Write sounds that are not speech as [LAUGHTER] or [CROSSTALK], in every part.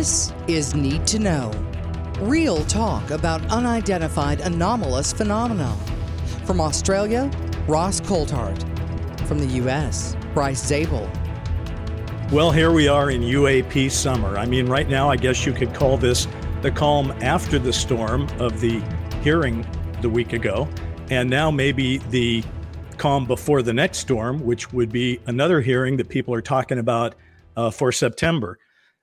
This is Need to Know. Real talk about unidentified anomalous phenomena. From Australia, Ross Coulthart. From the U.S., Bryce Zabel. Well, here we are in UAP summer. I mean, right now, I guess you could call this the calm after the storm of the hearing the week ago, and now maybe the calm before the next storm, which would be another hearing that people are talking about uh, for September.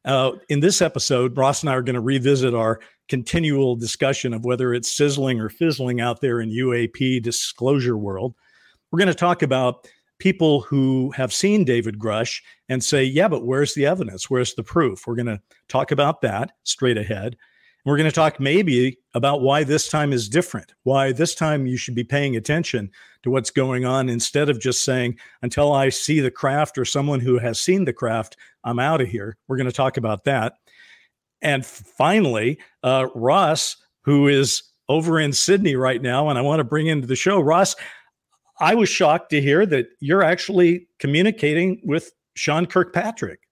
Uh, in this episode, Ross and I are going to revisit our continual discussion of whether it's sizzling or fizzling out there in UAP disclosure world. We're going to talk about people who have seen David Grush and say, yeah, but where's the evidence? Where's the proof? We're going to talk about that straight ahead. We're going to talk maybe about why this time is different, why this time you should be paying attention to what's going on instead of just saying, until I see the craft or someone who has seen the craft, I'm out of here. We're going to talk about that. And finally, uh, Ross, who is over in Sydney right now, and I want to bring into the show. Ross, I was shocked to hear that you're actually communicating with Sean Kirkpatrick.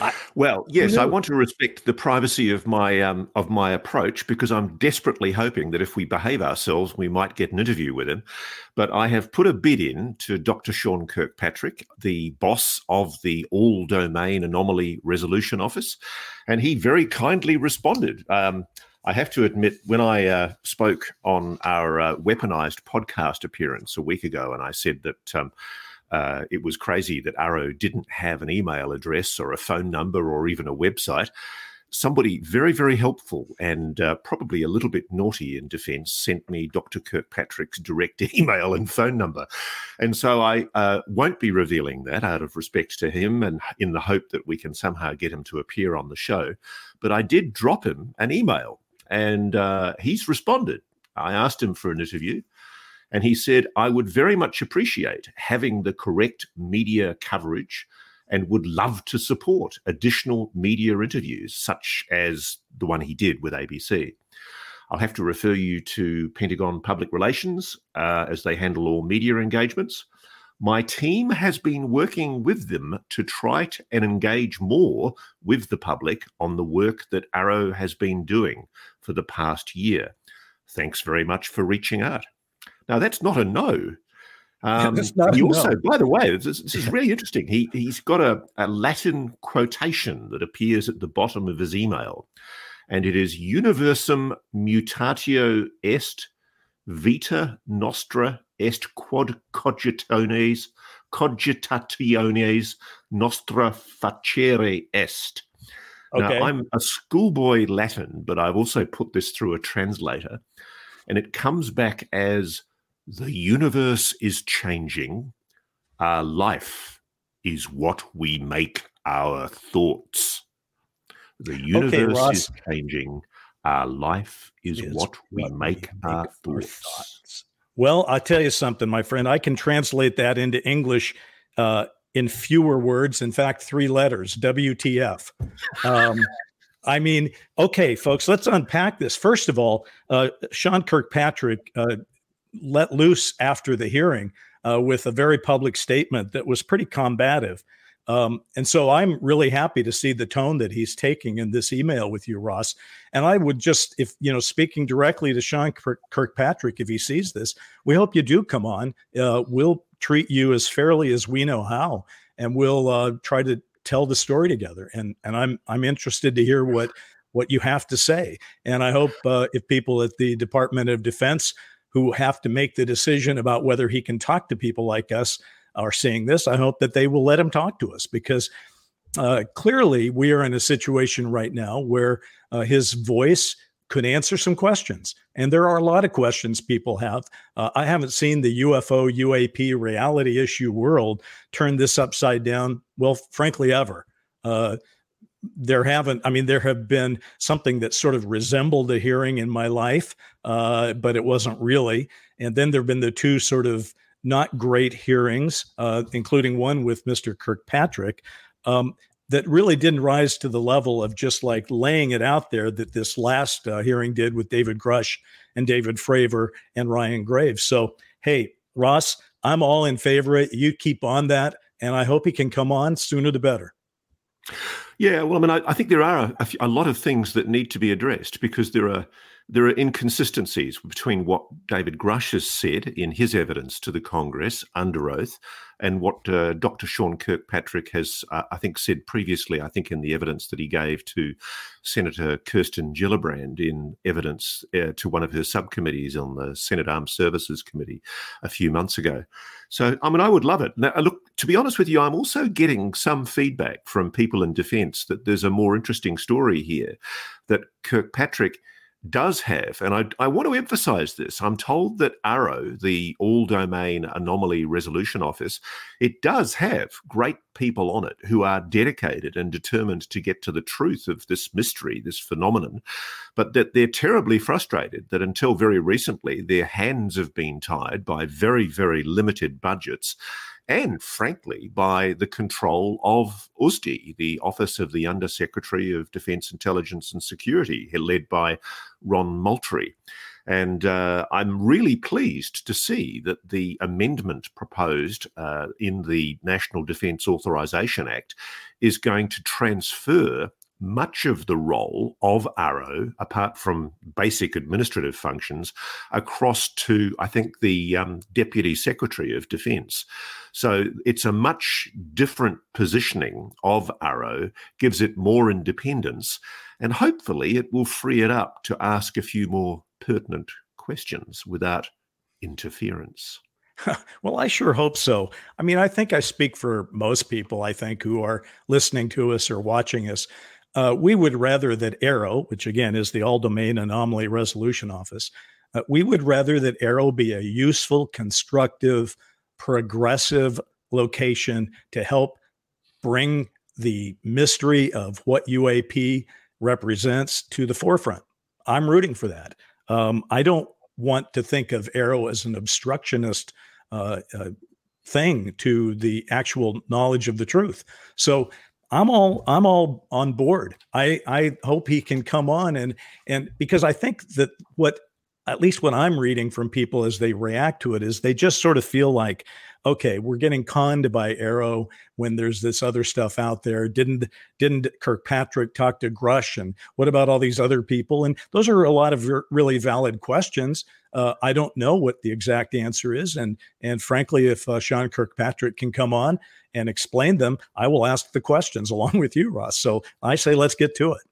I, well, yes, I want to respect the privacy of my um, of my approach because I'm desperately hoping that if we behave ourselves, we might get an interview with him. But I have put a bid in to Dr. Sean Kirkpatrick, the boss of the All Domain Anomaly Resolution Office, and he very kindly responded. Um, I have to admit, when I uh, spoke on our uh, weaponized podcast appearance a week ago, and I said that. Um, uh, it was crazy that AARO didn't have an email address or a phone number or even a website. Somebody very, very helpful and uh, probably a little bit naughty in defense sent me Dr. Kirkpatrick's direct [LAUGHS] email and phone number. And so I uh, won't be revealing that out of respect to him and in the hope that we can somehow get him to appear on the show. But I did drop him an email and uh, he's responded. I asked him for an interview. And he said, I would very much appreciate having the correct media coverage and would love to support additional media interviews, such as the one he did with ABC. I'll have to refer you to Pentagon Public Relations uh, as they handle all media engagements. My team has been working with them to try to, and engage more with the public on the work that AARO has been doing for the past year. Thanks very much for reaching out. Now that's not a no. Um, he also, no. by the way, this, this, is really interesting. He he's got a, a Latin quotation that appears at the bottom of his email, and it is "Universum mutatio est, vita nostra est quod cogitones cogitationes nostra facere est." Okay. Now, I'm a schoolboy Latin, but I've also put this through a translator, and it comes back as the universe is changing. Our life is what we make our thoughts. The universe okay, is changing. Our life is, is what we what make, we our, make thoughts. our, thoughts. Well, I'll tell you something, my friend. I can translate that into English uh, in fewer words. In fact, three letters WTF. Um, I mean, okay, folks, let's unpack this. First of all, uh, Sean Kirkpatrick uh, let loose after the hearing uh, with a very public statement that was pretty combative. Um, and so I'm really happy to see the tone that he's taking in this email with you, Ross. And I would just, if you know, speaking directly to Sean Kirkpatrick, if he sees this, we hope you do come on. Uh, we'll treat you as fairly as we know how, and we'll uh, try to tell the story together. And and I'm I'm interested to hear what what you have to say. And I hope uh, if people at the Department of Defense who have to make the decision about whether he can talk to people like us are seeing this. I hope that they will let him talk to us because uh, clearly we are in a situation right now where uh, his voice could answer some questions. And there are a lot of questions people have. Uh, I haven't seen the UFO UAP reality issue world turn this upside down, well, frankly, ever. There haven't i mean there have been something that sort of resembled a hearing in my life uh, but it wasn't really. And then there have been the two sort of not great hearings uh, including one with mr kirkpatrick um, that really didn't rise to the level of just like laying it out there that this last uh, hearing did with david grush and david fravor and ryan graves. So hey ross i'm all in favor of it. You keep on that and i hope he can come on sooner the better Yeah, well, I mean, I, I think there are a, a, lot of things that need to be addressed because there are there are inconsistencies between what David Grush has said in his evidence to the Congress under oath and what uh, Dr. Sean Kirkpatrick has, uh, I think, said previously, I think, in the evidence that he gave to Senator Kirsten Gillibrand in evidence uh, to one of her subcommittees on the Senate Armed Services Committee a few months ago. So, I mean, I would love it. Now, look, to be honest with you, I'm also getting some feedback from people in defense that there's a more interesting story here that Kirkpatrick does have, and I, I, want to emphasize this. I'm told that AARO, the All Domain Anomaly Resolution Office, it does have great people on it who are dedicated and determined to get to the truth of this mystery, this phenomenon, but that they're terribly frustrated that until very recently, their hands have been tied by very, very limited budgets and frankly by the control of USDI, the Office of the Undersecretary of Defense Intelligence and Security, led by Ron Moultrie. And uh, I'm really pleased to see that the amendment proposed uh, in the National Defence Authorization Act is going to transfer much of the role of AARO, apart from basic administrative functions, across to, I think, the um, Deputy Secretary of Defence. So it's a much different positioning of AARO, gives it more independence, and hopefully it will free it up to ask a few more pertinent questions without interference. [LAUGHS] well, I sure hope so. I mean, I think I speak for most people, I think, who are listening to us or watching us. Uh, we would rather that AARO, which again is the All Domain Anomaly Resolution Office, uh, we would rather that AARO be a useful, constructive, progressive location to help bring the mystery of what UAP represents to the forefront. I'm rooting for that. Um, I don't want to think of AARO as an obstructionist uh, uh, thing to the actual knowledge of the truth. So I'm all I'm all on board. I I hope he can come on and and because I think that what at least what I'm reading from people as they react to it is they just sort of feel like okay, we're getting conned by AARO when there's this other stuff out there. Didn't didn't Kirkpatrick talk to Grush and what about all these other people? And those are a lot of really valid questions. Uh, I don't know what the exact answer is, and and frankly, if uh, Sean Kirkpatrick can come on and explain them, I will ask the questions along with you, Ross. So I say let's get to it.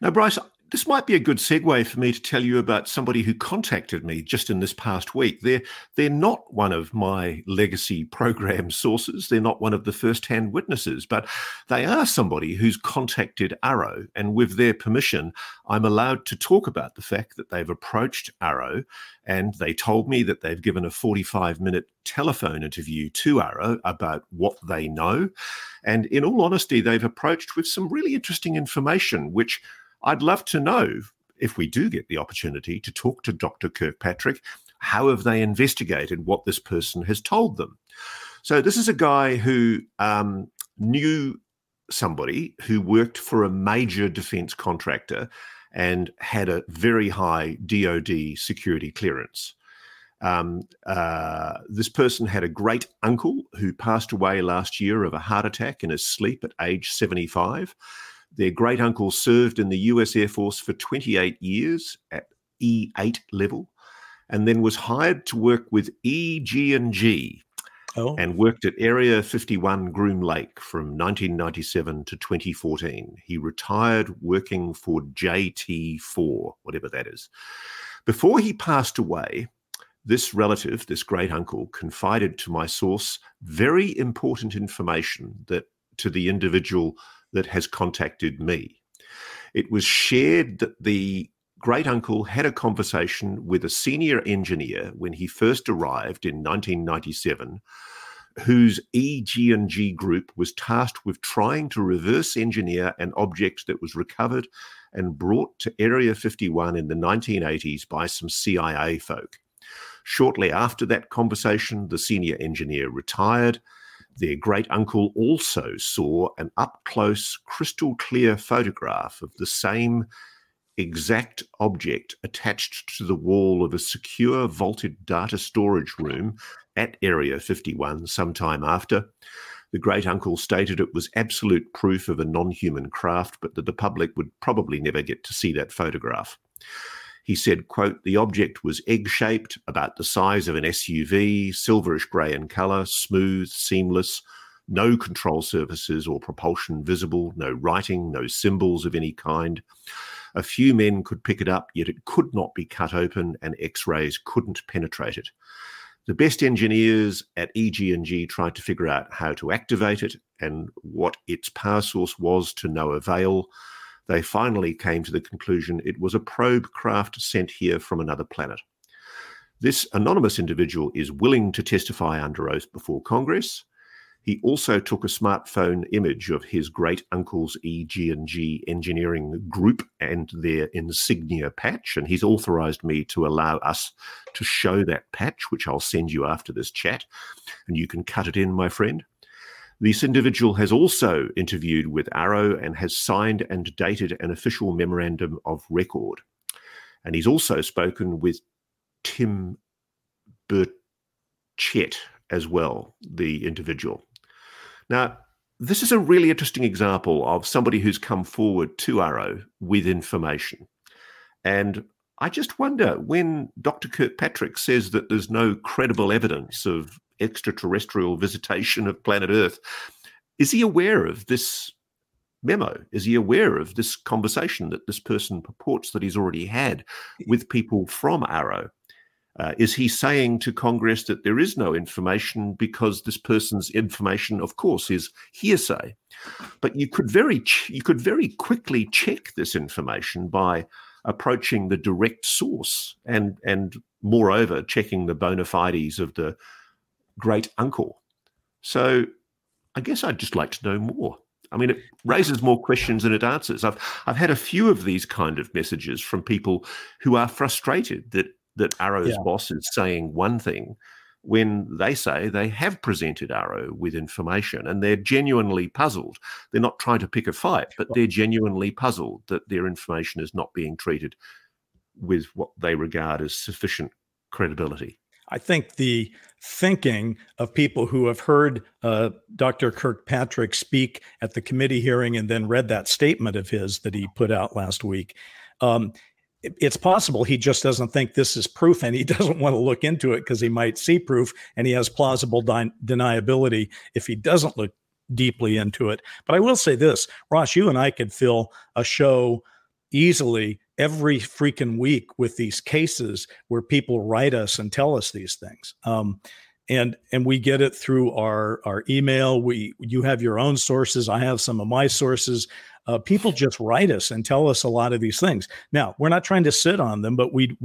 Now, Bryce, this might be a good segue for me to tell you about somebody who contacted me just in this past week. They're they're not one of my legacy [LAUGHS] program sources. They're not one of the first-hand witnesses, but they are somebody who's contacted AARO. and with their permission, I'm allowed to talk about the fact that they've approached AARO and they told me that they've given a 45-minute telephone interview to AARO about what they know, and in all honesty, they've approached with some really interesting information, which I'd love to know if we do get the opportunity to talk to Dr. Kirkpatrick, how have they investigated what this person has told them? So, this is a guy who um, knew somebody who worked for a major defense contractor and had a very high DoD security clearance. Um, uh, this person had a great uncle who passed away last year of a heart attack in his sleep at age 75. Their great uncle served in the US Air Force for 28 years at E8 level and then was hired to work with EG&G oh. and worked at Area 51 Groom Lake from 1997 to 2014. He retired working for JT4, whatever that is. Before he passed away, this relative, this great uncle, confided to my source very important information that to the individual that has contacted me. It was shared that the great uncle had a conversation with a senior engineer when he first arrived in 1997 whose EG&G group was tasked with trying to reverse engineer an object that was recovered and brought to Area 51 in the 1980s by some CIA folk. Shortly after that conversation, the senior engineer retired their great uncle also saw an up close, crystal clear photograph of the same exact object attached to the wall of a secure vaulted data storage room at Area 51 sometime after. The great uncle stated it was absolute proof of a non human craft, but that the public would probably never get to see that photograph. He said, quote, the object was egg shaped, about the size of an SUV, silverish grey in colour, smooth, seamless, no control surfaces or propulsion visible, no writing, no symbols of any kind. A few men could pick it up, yet it could not be cut open and X rays couldn't penetrate it. The best engineers at EG&G tried to figure out how to activate it and what its power source was to no avail. They finally came to the conclusion it was a probe craft sent here from another planet. This anonymous individual is willing to testify under oath before Congress. He also took a smartphone image of his great uncle's EG&G engineering group and their insignia patch, and he's authorized me to allow us to show that patch, which I'll send you after this chat, and you can cut it in, my friend. This individual has also interviewed with AARO and has signed and dated an official memorandum of record. And he's also spoken with Tim Burchett as well, the individual. Now, this is a really interesting example of somebody who's come forward to AARO with information. And I just wonder when Dr. Kirkpatrick says that there's no credible evidence of extraterrestrial visitation of planet Earth, is he aware of this memo? Is he aware of this conversation that this person purports that he's already had with people from AARO? Uh, is he saying to Congress that there is no information because this person's information, of course, is hearsay? But you could very ch- you could very quickly check this information by approaching the direct source and and moreover checking the bona fides of the great uncle. So I guess I'd just like to know more. I mean, it raises more questions than it answers. I've I've had a few of these kind of messages from people who are frustrated that that AARO's yeah. boss is saying one thing when they say they have presented AARO with information and they're genuinely puzzled. They're not trying to pick a fight, but they're genuinely puzzled that their information is not being treated with what they regard as sufficient credibility. I think the thinking of people who have heard uh, Dr. Kirkpatrick speak at the committee hearing and then read that statement of his that he put out last week um, it's possible he just doesn't think this is proof and he [LAUGHS] doesn't want to look into it because he might see proof and he has plausible de- deniability if he doesn't look deeply into it. But I will say this Ross, you and I could fill a show easily every freaking week with these cases where people write us and tell us these things. Um, and and we get it through our our email we you have your own sources i have some of my sources uh, people [LAUGHS] just write us and tell us a lot of these things. Now, we're not trying to sit on them, but we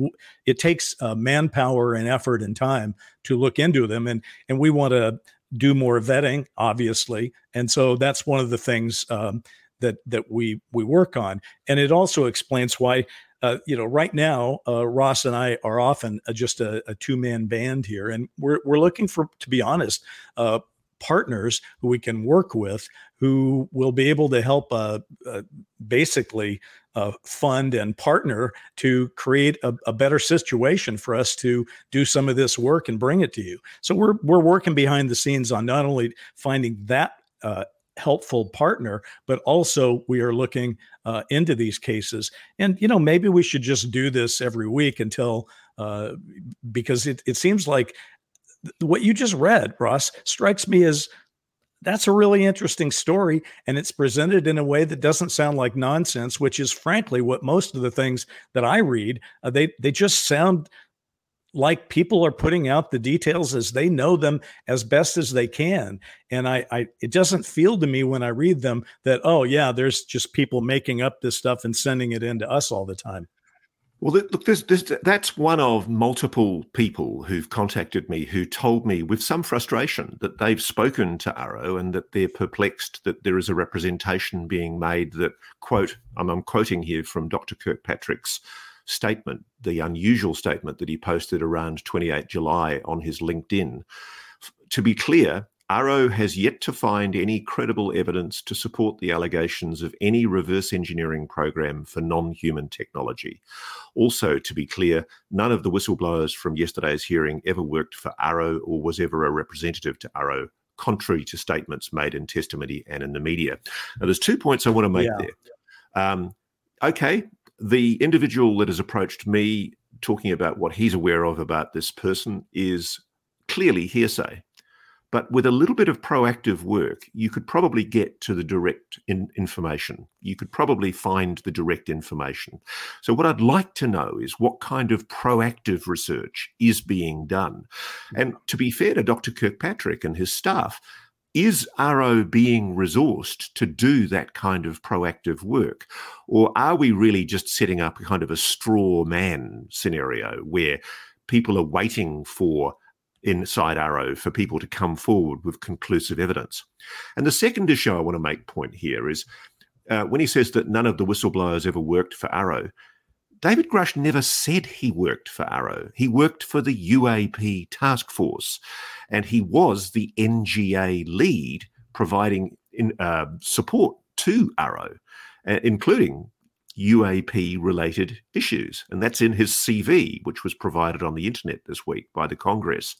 it takes uh, manpower and effort and time to look into them, and and we want to do more vetting, obviously, and so that's one of the things um, that that we we work on, and it also explains why. Uh, you know, right now, uh, Ross and I are often uh, just a, a two-man band here, and we're we're looking for, to be honest, uh, partners who we can work with who will be able to help uh, uh, basically uh, fund and partner to create a, a, better situation for us to do some of this work and bring it to you. So we're we're working behind the scenes on not only finding that uh, helpful partner, but also we are looking uh, into these cases. And you know, maybe we should just do this every week until uh, because it it seems like what you just read, Ross, strikes me as that's a really interesting story and it's presented in a way that doesn't sound like nonsense which is frankly what most of the things that i read uh, they they just sound like people are putting out the details as they know them as best as they can and I, I it doesn't feel to me when i read them that oh yeah there's just people making up this stuff and sending it in to us all the time well, look, this, this, that's one of multiple people who've contacted me who told me with some frustration that they've spoken to AARO and that they're perplexed that there is a representation being made that, quote, I'm, I'm quoting here from Dr. Kirkpatrick's statement, the unusual statement that he posted around 28 July on his LinkedIn. To be clear, AARO has yet to find any credible evidence to support the allegations of any reverse engineering program for non human technology. Also, to be clear, none of the whistleblowers from yesterday's hearing ever worked for AARO or was ever a representative to AARO contrary to statements made in testimony and in the media. Now, there's two points I want to make yeah. there. Um, okay, the individual that has approached me talking about what he's aware of about this person is clearly hearsay. But with a little bit of proactive work, you could probably get to the direct in information. You could probably find the direct information. So, what I'd like to know is what kind of proactive research is being done. Hmm. And to be fair to Dr. Kirkpatrick and his staff, is AARO being resourced to do that kind of proactive work? Or are we really just setting up a kind of a straw man scenario where people are waiting for inside AARO for people to come forward with conclusive evidence. And the second issue I want to make point here is uh, when he says that none of the whistleblowers ever worked for AARO, David Grush never said he worked for AARO. He worked for the UAP task force, and he was the NGA lead providing in, uh, support to AARO, uh, including UAP related issues. And that's in his CV, which was provided on the internet this week by the Congress.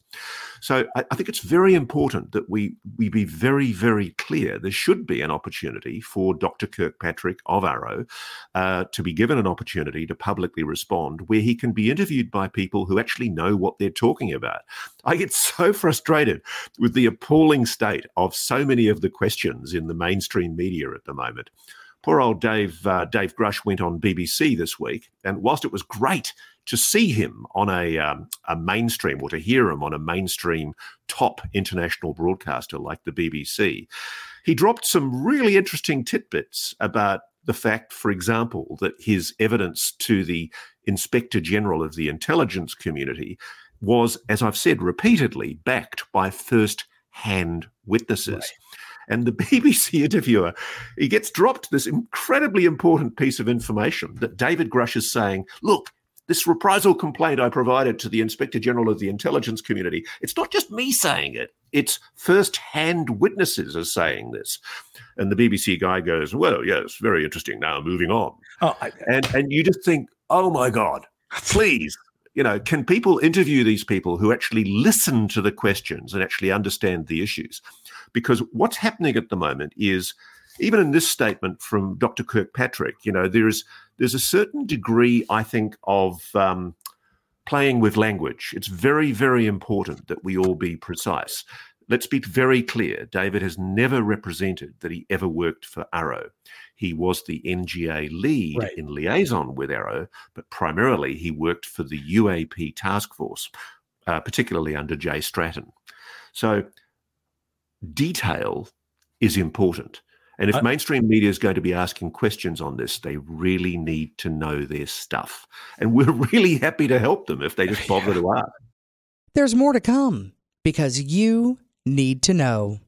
So I, I, think it's very important that we, we be very, very clear. There should be an opportunity for Dr. Kirkpatrick of AARO uh, to be given an opportunity to publicly respond where he can be interviewed by people who actually know what they're talking about. I get [LAUGHS] so frustrated with the appalling state of so many of the questions in the mainstream media at the moment poor old Dave uh, Dave Grush went on BBC this week, and whilst it was great to see him on a um, a mainstream or to hear him on a mainstream top international broadcaster like the BBC, he dropped some really interesting tidbits about the fact, for example, that his evidence to the Inspector General of the intelligence community was, as I've said repeatedly, backed by first hand witnesses. Right. And the [LAUGHS] BBC interviewer, he gets dropped this incredibly important piece of information that David Grush is saying, look, this reprisal complaint I provided to the Inspector General of the intelligence community, it's not just me saying it, it's first hand witnesses are saying this. And the BBC guy goes, Well, yes, very interesting. Now moving on. Oh, I, and, and you just think, Oh my God, please. You know, can people interview these people who actually listen to the questions and actually understand the issues? Because what's happening at the moment is, even in this statement from Dr. Kirkpatrick, you know, there's there's a certain degree, I think, of um, playing with language. It's very, very important that we all be precise. Let's be very clear. David has never represented that he ever worked for AARO. He was the NGA lead right. in liaison with AARO, but primarily he worked for the UAP task force, uh, particularly under Jay Stratton. So detail is important. And if I, mainstream media is going to be asking questions on this, they really need to know their stuff. And we're [LAUGHS] really happy to help them if they just [LAUGHS] bother yeah. to ask. There's more to come because you need to know.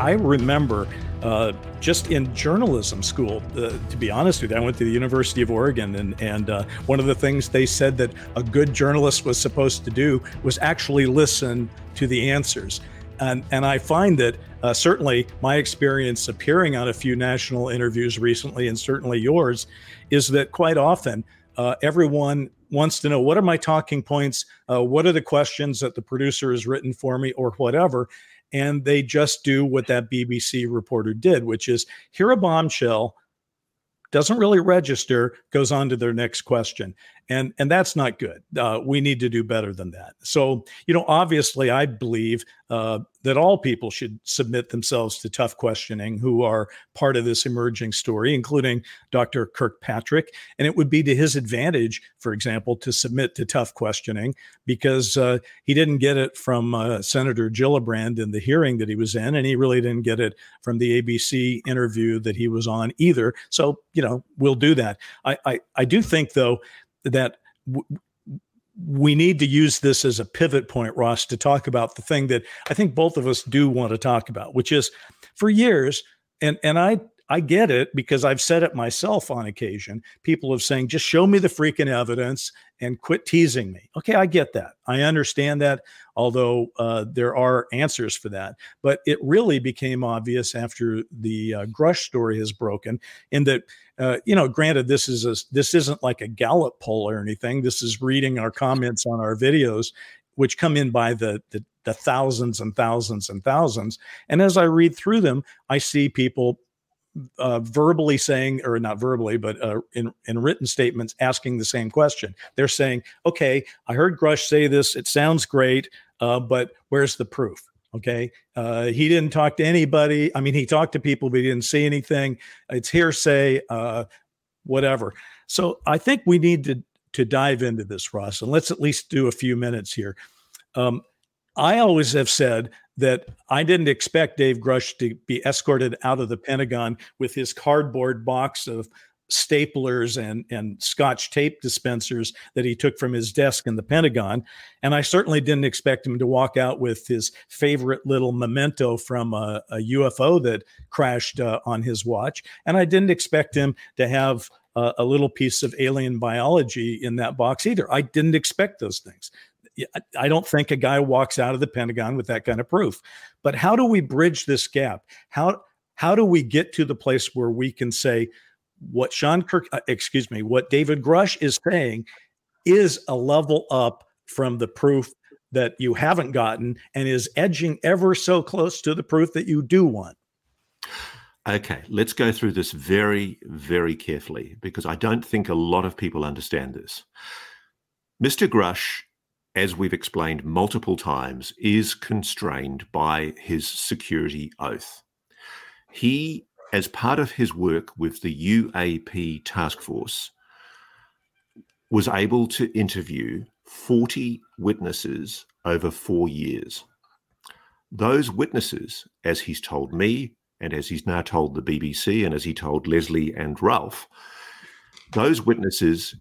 I remember uh, just in journalism school. Uh, to be honest with you, I went to the University of Oregon, and and uh, one of the things they said that a good journalist was supposed to do was actually listen to the answers. And and I find that uh, certainly my experience appearing on a few national interviews recently, and certainly yours, is that quite often uh, everyone wants to know what are my talking points, uh, what are the questions that the producer has written for me, or whatever and they just do what that BBC reporter did, which is hear a bombshell, doesn't really register, goes on to their next question and and that's not good. Uh, we need to do better than that. So you know, obviously, I believe uh, that all people should submit themselves to tough questioning who are part of this emerging story, including Dr. Kirkpatrick. And it would be to his advantage, for example, to submit to tough questioning because uh, he didn't get it from uh, Senator Gillibrand in the hearing that he was in, and he really didn't get it from the ABC interview that he was on either. So you know, we'll do that. I I, I do think though that w- we need to use this as a pivot point, Ross, to talk about the thing that I think both of us do want to talk about, which is for years, and and I I get it because I've said it myself on occasion. People have saying, just show me the freaking evidence and quit teasing me. Okay, I get that. I understand that, although uh, there are answers for that. But it really became obvious after the uh, Grush story has broken, in that, uh, you know, granted, this is a, this isn't like a Gallup poll or anything. This is reading our comments on our videos, which come in by the, the the thousands and thousands and thousands. And as I read through them, I see people uh, verbally saying, or not verbally, but uh, in in written statements, asking the same question. They're saying, "Okay, I heard Grush say this. It sounds great, uh, but where's the proof?" Okay, uh, he didn't talk to anybody. I mean, he talked to people, but he didn't see anything. It's hearsay, uh, whatever. So I think we need to to dive into this, Ross, and let's at least do a few minutes here. Um, I always have said that I didn't expect Dave Grush to be escorted out of the Pentagon with his cardboard box of staplers and and scotch tape dispensers that he took from his desk in the Pentagon. And I certainly didn't expect him to walk out with his favorite little memento from a, a UFO that crashed uh, on his watch. And I didn't expect him to have uh, a little piece of alien biology in that box either. I didn't expect those things I don't think a guy walks out of the Pentagon with that kind of proof. But how do we bridge this gap? How how do we get to the place where we can say what Sean Kirk, uh, excuse me, what David Grush is saying is a level up from the proof that you haven't gotten and is edging ever so close to the proof that you do want? Okay, let's go through this very, very carefully because I don't think a lot of people understand this. Mr. Grush as we've explained multiple times, is constrained by his security oath. He, as part of his work with the UAP task force, was able to interview 40 witnesses over four years. Those witnesses, as he's told me, and as he's now told the BBC, and as he told Leslie and Ralph, those witnesses,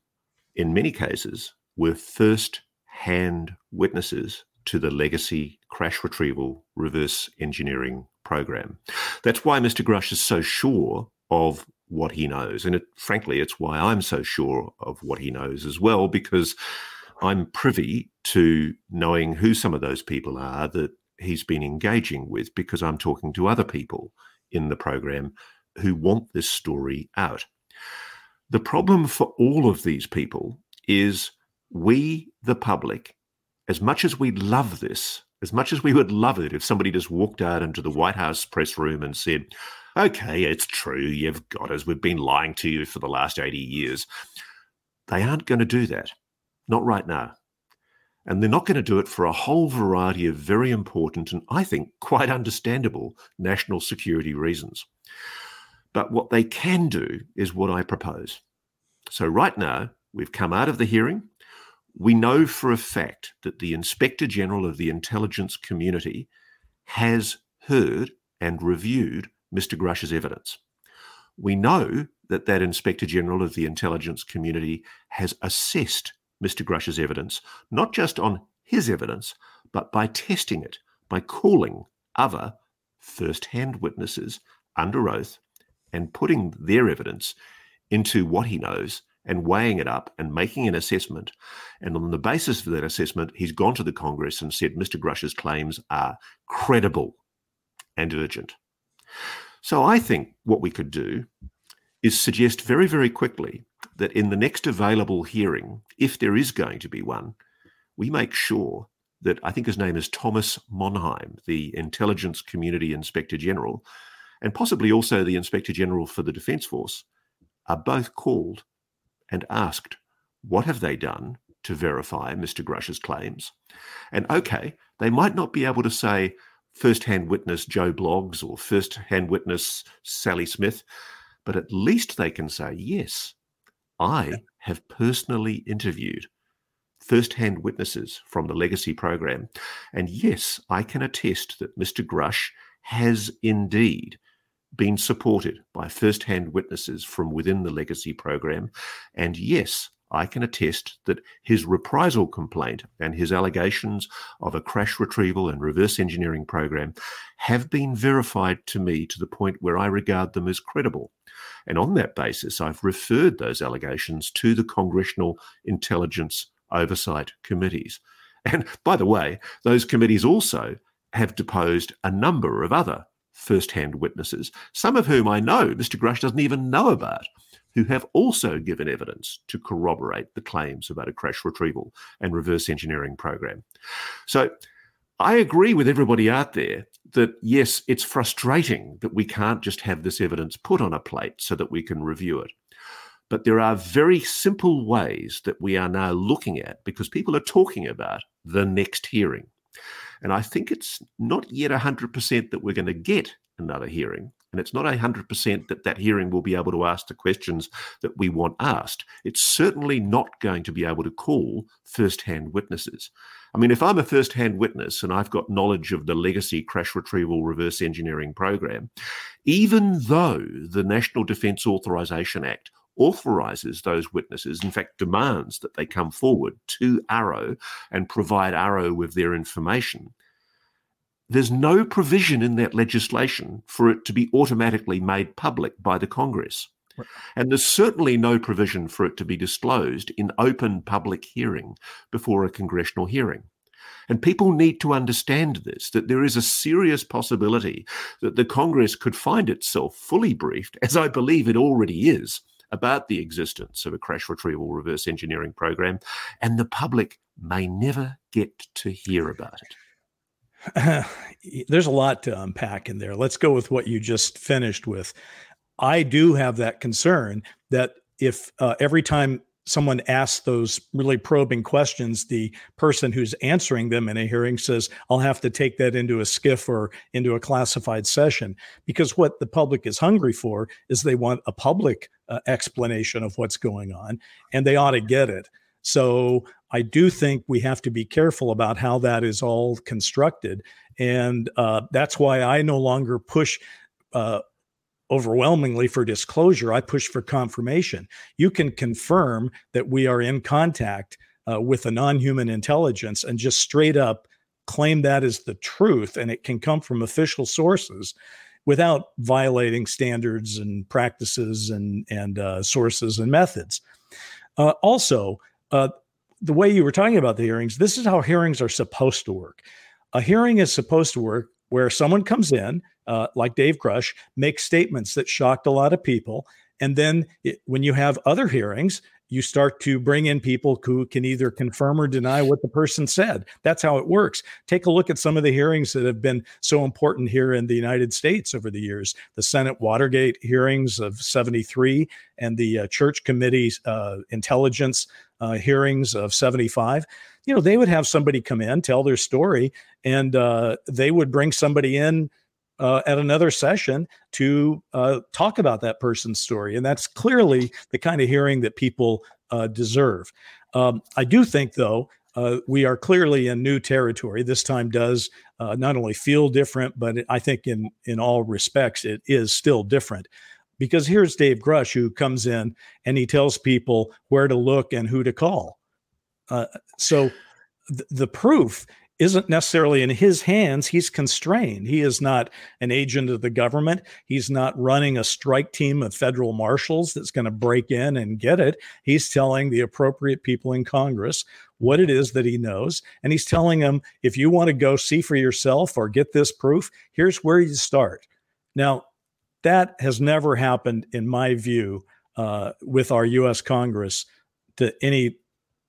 in many cases, were first hand witnesses to the legacy crash retrieval reverse engineering program. That's why Mr. Grush is so sure of what he knows. And it, frankly, it's why I'm so sure of what he knows as well, because I'm privy to knowing who some of those people are that he's been engaging with, because I'm talking to other people in the program who want this story out. The problem for all of these people is we, the public, as much as we love this, as much as we would love it if somebody just walked out into the White House press room and said, okay, it's true, you've got us, we've been lying to you for the last 80 years. They aren't going to do that. Not right now. And they're not going to do it for a whole variety of very important and I think quite understandable national security reasons. But what they can do is what I propose. So, right now, we've come out of the hearing. We know for a fact that the Inspector General of the intelligence community has heard and reviewed Mr. Grush's evidence. We know that that Inspector General of the intelligence community has assessed Mr. Grush's evidence, not just on his evidence, but by testing it, by calling other first hand witnesses under oath and putting their evidence into what he knows and weighing it up and making an assessment. And on the basis of that assessment, he's gone to the Congress and said Mr. Grush's claims are credible and urgent. So I think what we could do is suggest very, very quickly that in the next available hearing, if there is going to be one, we make sure that I think his name is Thomas Monheim, the Intelligence Community Inspector General, and possibly also the Inspector General for the Defence Force, are both called and asked, what have they done to verify Mr. Grush's claims? And okay, they might not be able to say first-hand witness Joe Bloggs or first-hand witness Sally Smith, but at least they can say, yes, I have personally interviewed first-hand witnesses from the legacy program. And yes, I can attest that Mr. Grush has indeed been supported by first hand witnesses from within the legacy program. And yes, I can attest that his reprisal complaint and his allegations of a crash retrieval and reverse engineering program have been verified to me to the point where I regard them as credible. And on that basis, I've referred those allegations to the Congressional Intelligence Oversight Committees. And by the way, those committees also have deposed a number of other first hand witnesses, some of whom I know Mr. Grush doesn't even know about, who have also given evidence to corroborate the claims about a crash retrieval and reverse engineering program. So I agree with everybody out there that yes, it's frustrating that we can't just have this evidence put on a plate so that we can review it. But there are very simple ways that we are now looking at because people are talking about the next hearing. And I think it's not yet 100% that we're going to get another hearing. And it's not 100% that that hearing will be able to ask the questions that we want asked. It's certainly not going to be able to call first hand witnesses. I mean, if I'm a first hand witness and I've got knowledge of the legacy crash retrieval reverse engineering program, even though the National Defence Authorization Act authorizes those witnesses, in fact, demands that they come forward to AARO and provide AARO with their information. There's no provision in that legislation for it to be automatically made public by the Congress. And there's certainly no provision for it to be disclosed in open public hearing before a congressional hearing. And people need to understand this that there is a serious possibility that the Congress could find itself fully briefed, as I believe it already is, about the existence of a crash retrieval reverse engineering program, and the public may never get to hear about it. [SIGHS] there's a lot to unpack in there. Let's go with what you just finished with. I do have that concern that if uh, every time someone asks those really probing questions, the person who's answering them in a hearing says, I'll have to take that into a SCIF or into a classified session. Because what the public is hungry for is they want a public uh, explanation of what's going on, and they ought to get it. So I do think we have to be careful about how that is all constructed. And uh, that's why I no longer push uh, overwhelmingly for disclosure. I push for confirmation. You can confirm that we are in contact uh, with a non human intelligence and just straight up claim that as the truth, and it can come from official sources without violating standards and practices and, and uh, sources and methods. Uh, also, uh, the way you were talking about the hearings, this is how hearings are supposed to work. A hearing is supposed to work where someone comes in, uh, like Dave Grush, make statements that shocked a lot of people. And then it, when you have other hearings, you start to bring in people who can either confirm or deny what the person said. That's how it works. Take a look at some of the hearings that have been so important here in the United States over the years the Senate Watergate hearings of 73 and the uh, Church Committee's uh, intelligence uh, hearings of 75 you know, they would have somebody come in, tell their story, and uh, they would bring somebody in uh, at another session to uh, talk about that person's story. And that's clearly the kind of hearing that people uh, deserve. Um, I do think, though, uh, we are clearly in new territory. This time does uh, not only feel different, but I think in in all respects it is still different. Because here's Dave Grush who comes in and he tells people where to look and who to call. Uh, so th- the proof isn't necessarily in his hands. He's constrained. He is not an agent of the government. He's not running a strike team of federal marshals that's going to break in and get it. He's telling the appropriate people in Congress what it is that he knows. And he's telling them if you want to go see for yourself or get this proof, here's where you start. Now, that has never happened, in my view, uh, with our U.S. Congress to any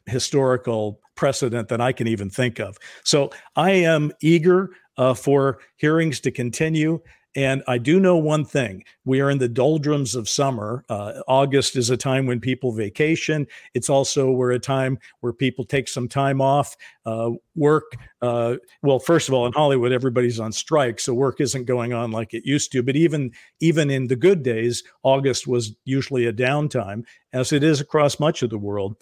historical precedent that I can even think of. So I am eager uh, for hearings to continue. And I do know one thing we are in the doldrums of summer. Uh, August is a time when people vacation. It's also where a time where people take some time off, uh, work. Uh, well, first of all, in Hollywood, everybody's on strike, so work isn't going on like it used to. But even even in the good days, August was usually a downtime, as it is across much of the world.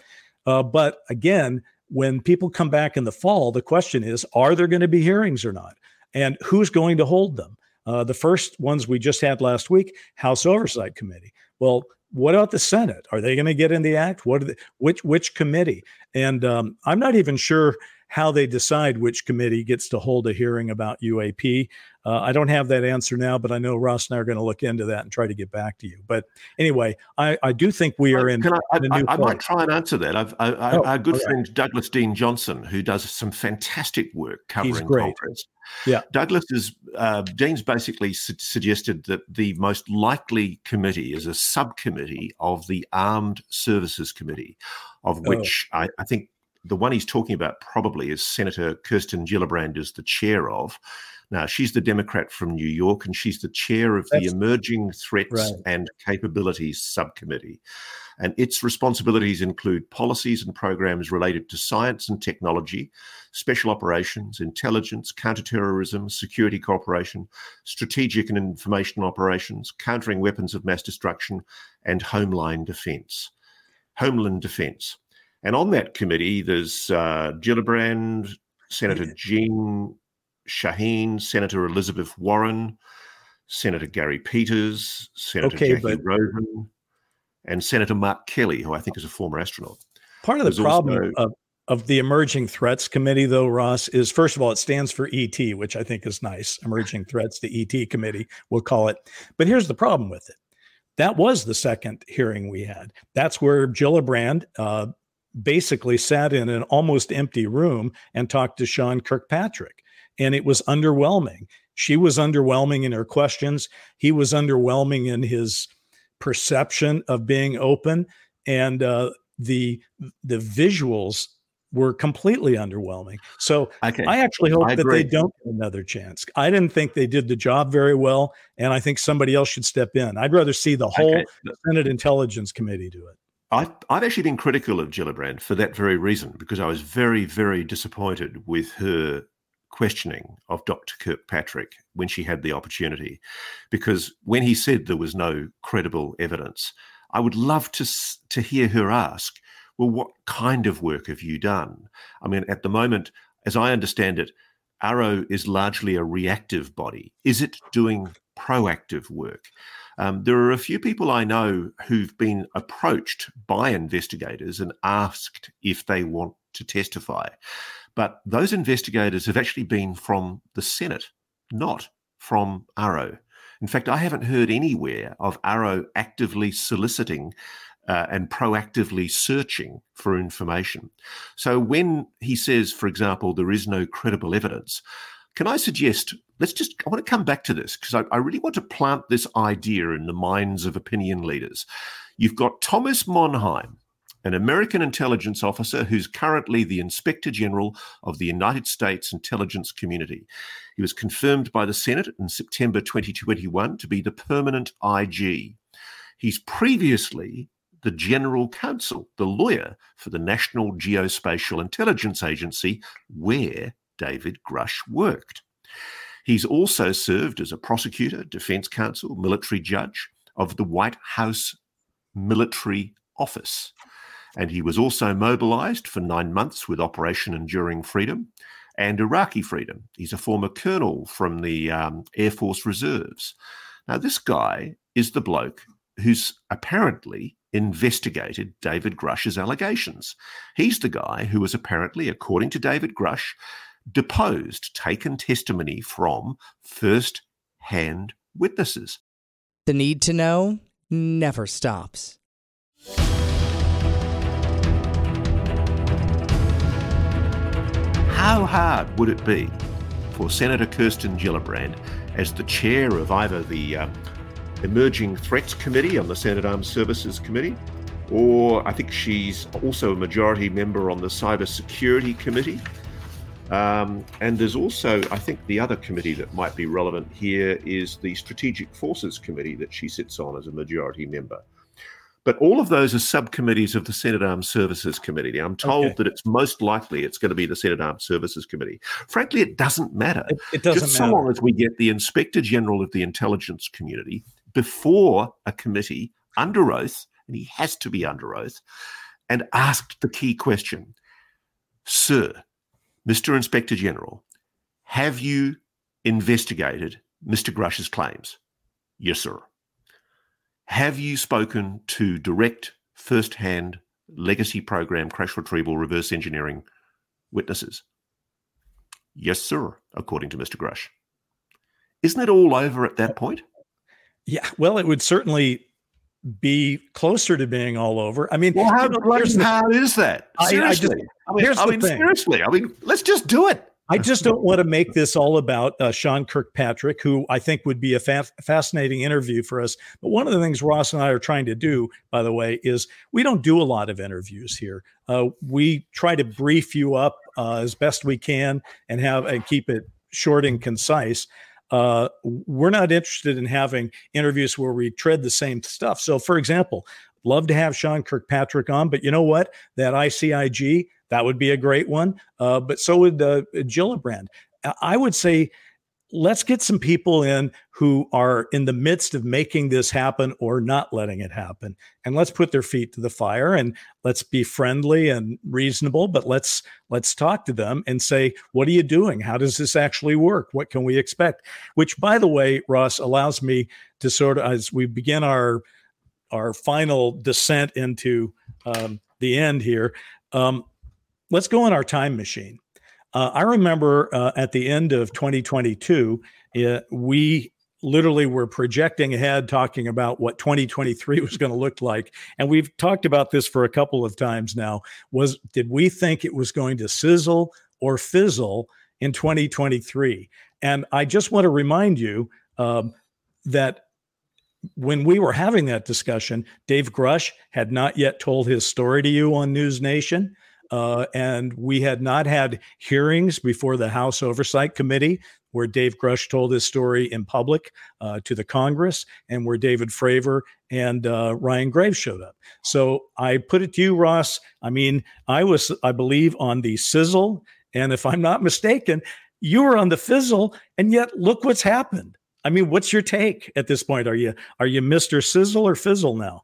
Uh, but again, when people come back in the fall, the question is are there going to be hearings or not? And who's going to hold them? Uh, the first ones we just had last week, House Oversight Committee. Well, what about the Senate? Are they going to get in the act? What they, which which committee? And um, I'm not even sure how they decide which committee gets to hold a hearing about UAP. Uh, I don't have that answer now, but I know Ross and I are going to look into that and try to get back to you. But anyway, I, I do think we are in. Can I, in I, I might try and answer that. I've, I, oh, our good friend Douglas Dean Johnson, who does some fantastic work covering conference. Yeah, Douglas is uh, Dean's basically su- suggested that the most likely committee is a subcommittee of the Armed Services Committee, of oh. which oh. I, I think the one he's talking about probably is Senator Kirsten Gillibrand is the chair of. Now, she's the Democrat from New York, and she's the chair of That's, the Emerging Threats right. and Capabilities Subcommittee. And its responsibilities include policies and programs related to science and technology, special operations, intelligence, counterterrorism, security cooperation, strategic and information operations, countering weapons of mass destruction, and homeland defense. Homeland defense. And on that committee, there's uh, Gillibrand, Senator Jeanne Shaheen, Senator Elizabeth Warren, Senator Gary Peters, Senator okay, Jackie but... Rosen, and Senator Mark Kelly, who I think is a former astronaut. Part of the there's problem also... of, of the Emerging Threats Committee, though, Ross, is first of all, it stands for ET, which I think is nice. Emerging Threats, the ET Committee, we'll call it. But here's the problem with it. That was the second hearing we had. That's where Gillibrand, uh, basically sat in an almost empty room and talked to Sean Kirkpatrick. And it was underwhelming. She was underwhelming in her questions. He was underwhelming in his perception of being open. And uh, the the visuals were completely underwhelming. So okay. I actually hope I that they don't get another chance. I didn't think they did the job very well, and I think somebody else should step in. I'd rather see the whole okay. Senate Intelligence Committee do it. I've, I've actually been critical of Gillibrand for that very reason, because I was very, very disappointed with her questioning of Dr. Kirkpatrick when she had the opportunity. Because when he said there was no credible evidence, I would love to, to hear her ask, well, what kind of work have you done? I mean, at the moment, as I understand it, AARO is largely a reactive body. Is it doing proactive work? Um, there are a few people I know who've been approached by investigators and asked if they want to testify. But those investigators have actually been from the Senate, not from AARO. In fact, I haven't heard anywhere of AARO actively soliciting uh, and proactively searching for information. So when he says, for example, there is no credible evidence, can I suggest, let's just, I want to come back to this because I, I, really want to plant this idea in the minds of opinion leaders. You've got Thomas Monheim, an American intelligence officer who's currently the Inspector General of the United States intelligence community. He was confirmed by the Senate in September 2021 to be the permanent IG. He's previously the General Counsel, the lawyer for the National Geospatial Intelligence Agency, where David Grush worked. He's also served as a prosecutor, defense counsel, military judge of the White House Military Office. And he was also mobilized for nine months with Operation Enduring Freedom and Iraqi Freedom. He's a former colonel from the um, Air Force Reserves. Now, this guy is the bloke who's apparently investigated David Grush's allegations. He's the guy who was apparently, according to David Grush, deposed, taken testimony from first hand witnesses. The need to know never stops. How hard would it be for Senator Kirsten Gillibrand, as the chair of either the uh, Emerging Threats Committee on the Senate Armed Services Committee, or I think she's also a majority member on the Cyber Security Committee, um, and there's also, I think, the other committee that might be relevant here is the Strategic Forces Committee that she sits on as a majority member. But all of those are subcommittees of the Senate Armed Services Committee. I'm told okay. that it's most likely it's going to be the Senate Armed Services Committee. Frankly, it doesn't matter. It, it doesn't Just matter. so long as we get the Inspector General of the intelligence community before a committee under oath, and he has to be under oath, and asked the key question Sir, Mr. Inspector General, have you investigated Mr. Grush's claims? Yes, sir. Have you spoken to direct, first-hand legacy program crash retrieval reverse engineering witnesses? Yes, sir, according to Mr. Grush. Isn't it all over at that point? Yeah, well, it would certainly be closer to being all over. I mean, well, how, you know, hard is that? Seriously. I, I, just, I mean, I mean seriously. I mean, let's just do it. I just don't want to make this all about uh, Sean Kirkpatrick, who I think would be a fa- fascinating interview for us. But one of the things Ross and I are trying to do, by the way, is we don't do a lot of interviews here. Uh, we try to brief you up uh, as best we can and have and keep it short and concise. Uh, we're not interested in having interviews where we tread the same stuff. So, for example, love to have Sean Kirkpatrick on, but you know what? That ICIG that would be a great one. Uh, but so would uh, Gillibrand. I would say let's get some people in who are in the midst of making this happen or not letting it happen and let's put their feet to the fire and let's be friendly and reasonable but let's let's talk to them and say what are you doing how does this actually work what can we expect which by the way ross allows me to sort of as we begin our our final descent into um, the end here um, let's go in our time machine. Uh, I remember uh, at the end of 2022, uh, we literally were projecting ahead, talking about what 2023 was going to look like. And we've talked about this for a couple of times now. Was did we think it was going to sizzle or fizzle in 2023? And I just want to remind you um, that when we were having that discussion, Dave Grush had not yet told his story to you on News Nation. Uh, and we had not had hearings before the House Oversight Committee where Dave Grush told his story in public uh, to the Congress and where David Fravor and uh, Ryan Graves showed up. So I put it to you, Ross. I mean, I was, I believe, on the sizzle. And if I'm not mistaken, you were on the fizzle. And yet, look what's happened. I mean, what's your take at this point? Are you are you Mr. Sizzle or Fizzle now?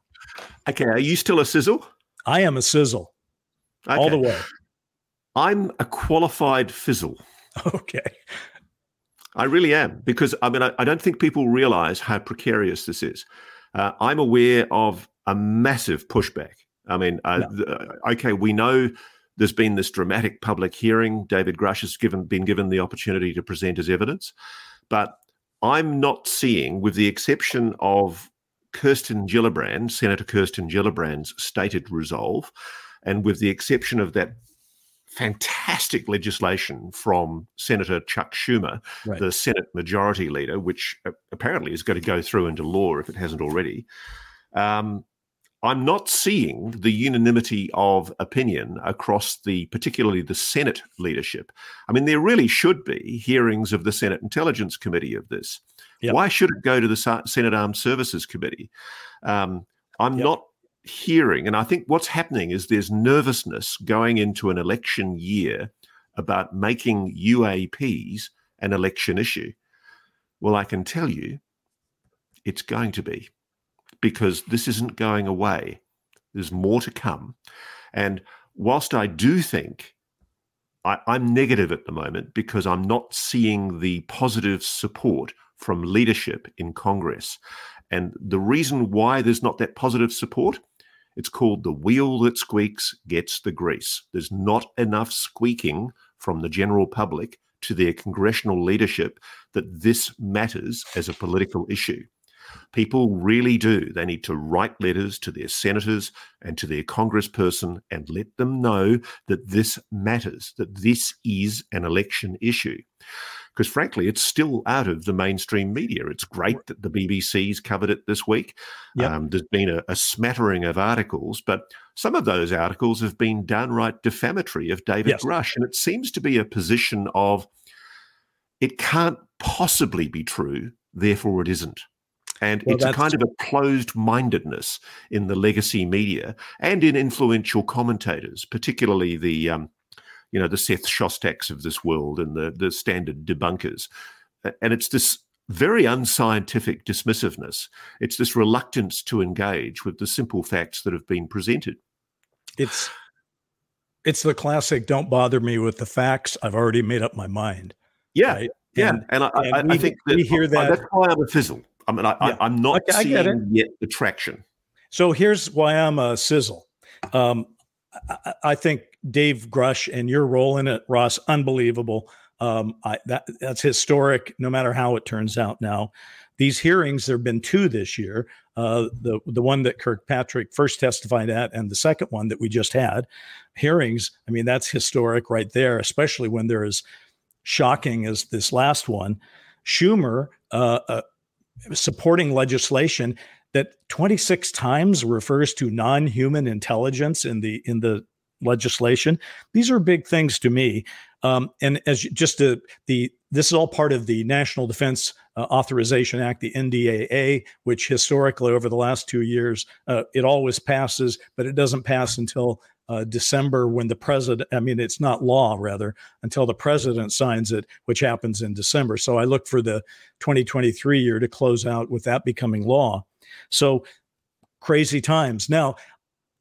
Okay, are you still a sizzle? I am a sizzle. Okay. All the way. I'm a qualified fizzle. [LAUGHS] Okay. I really am because I mean I, I don't think people realize how precarious this is. Uh, I'm aware of a massive pushback. I mean, uh, no. Uh, okay, we know there's been this dramatic public hearing. David Grush has given been given the opportunity to present his evidence, but I'm not seeing, with the exception of Kirsten Gillibrand, Senator Kirsten Gillibrand's stated resolve, and with the exception of that fantastic legislation from Senator Chuck Schumer, right. the Senate Majority Leader, which apparently is going to go through into law if it hasn't already. Um, I'm not seeing the unanimity of opinion across the, particularly the Senate leadership. I mean, there really should be hearings of the Senate Intelligence Committee of this. Yep. Why should it go to the Senate Armed Services Committee? Um, I'm yep. not hearing, and I think what's happening is there's nervousness going into an election year about making UAPs an election issue. Well, I can tell you it's going to be because this isn't going away. There's more to come. And whilst I do think I, am negative at the moment because I'm not seeing the positive support from leadership in Congress. And the reason why there's not that positive support it's called the wheel that squeaks gets the grease. There's not enough squeaking from the general public to their congressional leadership that this matters as a political issue. People really do. They need to write letters to their senators and to their congressperson and let them know that this matters, that this is an election issue because frankly, it's still out of the mainstream media. It's great that the BBC's covered it this week. Yep. Um, there's been a, a, smattering of articles, but some of those articles have been downright defamatory of David yes. Grush. And it seems to be a position of it can't possibly be true, therefore it isn't. And well, it's a kind of a closed mindedness in the legacy media and in influential commentators, particularly the um, you know, the Seth Shostaks of this world and the, the standard debunkers. And it's this very unscientific dismissiveness. It's this reluctance to engage with the simple facts that have been presented. It's it's the classic don't bother me with the facts. I've already made up my mind. Yeah. Right? Yeah. And, and, I, and I, we, I, think that, we hear that. That's why I'm a fizzle. I mean, I, yeah. I, am not okay, seeing yet the traction. So here's why I'm a sizzle. Um, I, I, think Dave Grush and your role in it, Ross, unbelievable. Um, I, that, that's historic, no matter how it turns out now. These hearings, there have been two this year. Uh, the the one that Kirkpatrick first testified at, and the second one that we just had. Hearings. I mean, that's historic right there, especially when there is shocking as this last one. Schumer uh, uh, supporting legislation that 26 times refers to non-human intelligence in the in the legislation. These are big things to me. Um, and as just to, the this is all part of the National Defense uh, Authorization Act, the NDAA, which historically over the last two years uh, it always passes, but it doesn't pass until uh, December when the president. I mean, it's not law rather until the president signs it, which happens in December. So I look for the 2023 year to close out with that becoming law. So crazy times. Now,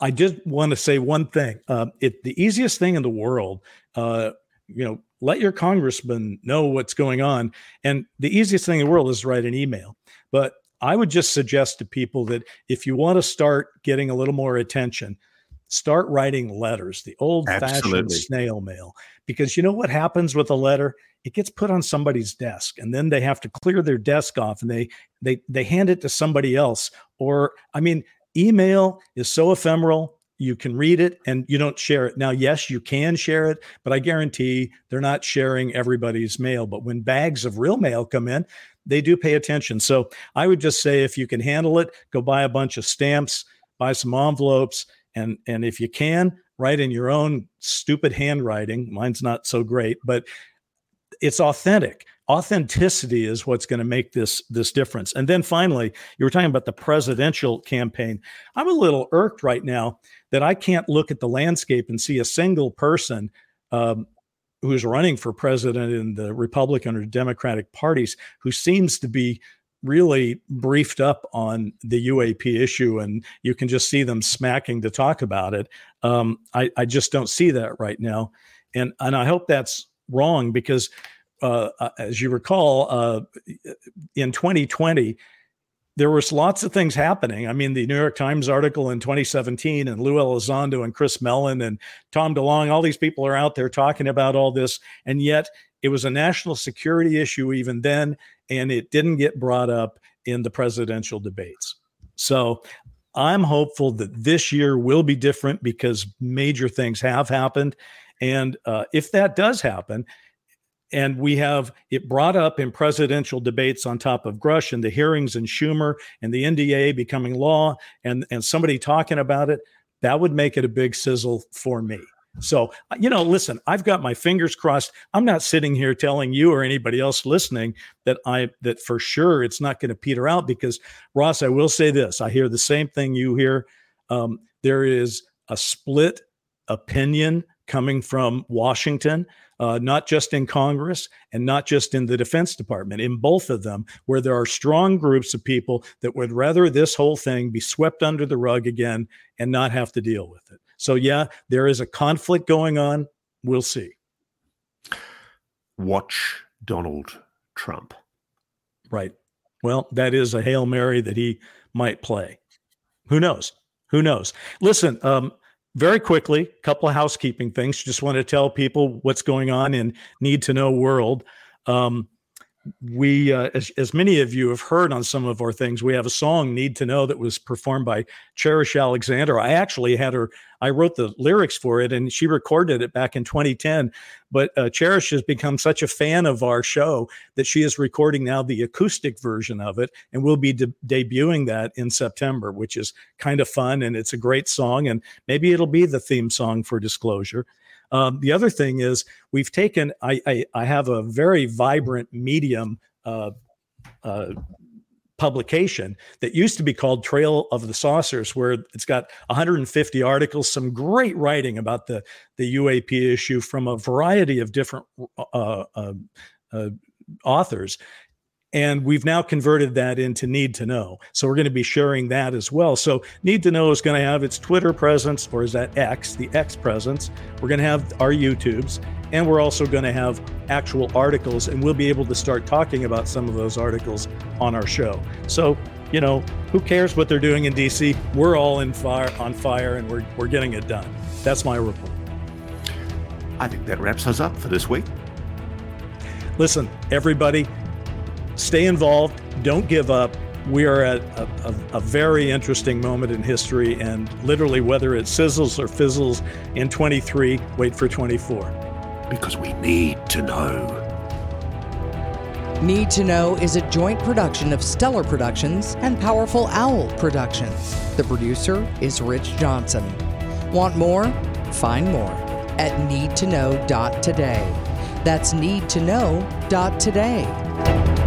I did want to say one thing. Uh, it the easiest thing in the world, uh, you know, let your congressman know what's going on, and the easiest thing in the world is write an email. But I would just suggest to people that if you want to start getting a little more attention, start writing letters, the old-fashioned snail mail. Because you know what happens with a letter? It gets put on somebody's desk, and then they have to clear their desk off, and they they they hand it to somebody else. Or I mean, email is so ephemeral you can read it and you don't share it. Now, yes, you can share it, but I guarantee they're not sharing everybody's mail. But when bags of real mail come in, they do pay attention. So I would just say if you can handle it, go buy a bunch of stamps, buy some envelopes, and and if you can, write in your own stupid handwriting. Mine's not so great, but it's authentic authenticity is what's going to make this this difference. And then finally you were talking about the presidential campaign. I'm a little irked right now that i can't look at the landscape and see a single person um, who's running for president in the republican or democratic parties who seems to be really briefed up on the uap issue and you can just see them smacking to talk about it. Um, I, I just don't see that right now. And and i hope that's wrong because uh, uh, as you recall, uh, in 2020, there was lots of things happening. I mean, the New York Times article in 2017 and Lou Elizondo and Chris Mellon and Tom DeLonge, all these people are out there talking about all this. And yet it was a national security issue even then, and it didn't get brought up in the presidential debates. So I'm hopeful that this year will be different because major things have happened. And uh, if that does happen, and we have it brought up in presidential debates on top of Grush and the hearings and Schumer and the NDA becoming law and, and somebody talking about it. That would make it a big sizzle for me. So, you know, listen, I've got my fingers crossed. I'm not sitting here telling you or anybody else listening that I that for sure it's not going to peter out because Ross, I will say this. I hear the same thing you hear. Um, there is a split opinion coming from Washington uh, not just in Congress and not just in the Defense Department, in both of them, where there are strong groups of people that would rather this whole thing be swept under the rug again and not have to deal with it. So, yeah, there is a conflict going on. We'll see. Watch Donald Trump. Right. Well, that is a Hail Mary that he might play. Who knows? Who knows? Listen, um, very quickly, a couple of housekeeping things. Just want to tell people what's going on in Need to Know World. Um, we, uh, as, as many of you have heard on some of our things, we have a song "Need to Know" that was performed by Cherish Alexander. I actually had her; I wrote the lyrics for it, and she recorded it back in 2010. But uh, Cherish has become such a fan of our show that she is recording now the acoustic version of it, and we'll be de- debuting that in September, which is kind of fun, and it's a great song, and maybe it'll be the theme song for Disclosure. Um, the other thing is we've taken. I, I, I have a very vibrant medium. Uh, uh, publication that used to be called Trail of the Saucers, where it's got 150 articles, some great writing about the the UAP issue from a variety of different uh, uh, uh, authors. And we've now converted that into Need to Know. So we're going to be sharing that as well. So Need to Know is going to have its Twitter presence, or is that X, the X presence. We're going to have our YouTubes. And we're also going to have actual articles, and we'll be able to start talking about some of those articles on our show. So, you know, who cares what they're doing in DC? We're all in fire on fire and we're, we're getting it done. That's my report. I think that wraps us up for this week. Listen, everybody, stay involved. Don't give up. We are at a, a, a, very interesting moment in history, and literally, whether it sizzles or fizzles in 23, wait for 24. Because we need to know. Need to Know is a joint production of Stellar Productions and Powerful Owl Productions. The producer is Rich Johnson. Want more? Find more at needtoknow.today. That's needtoknow.today.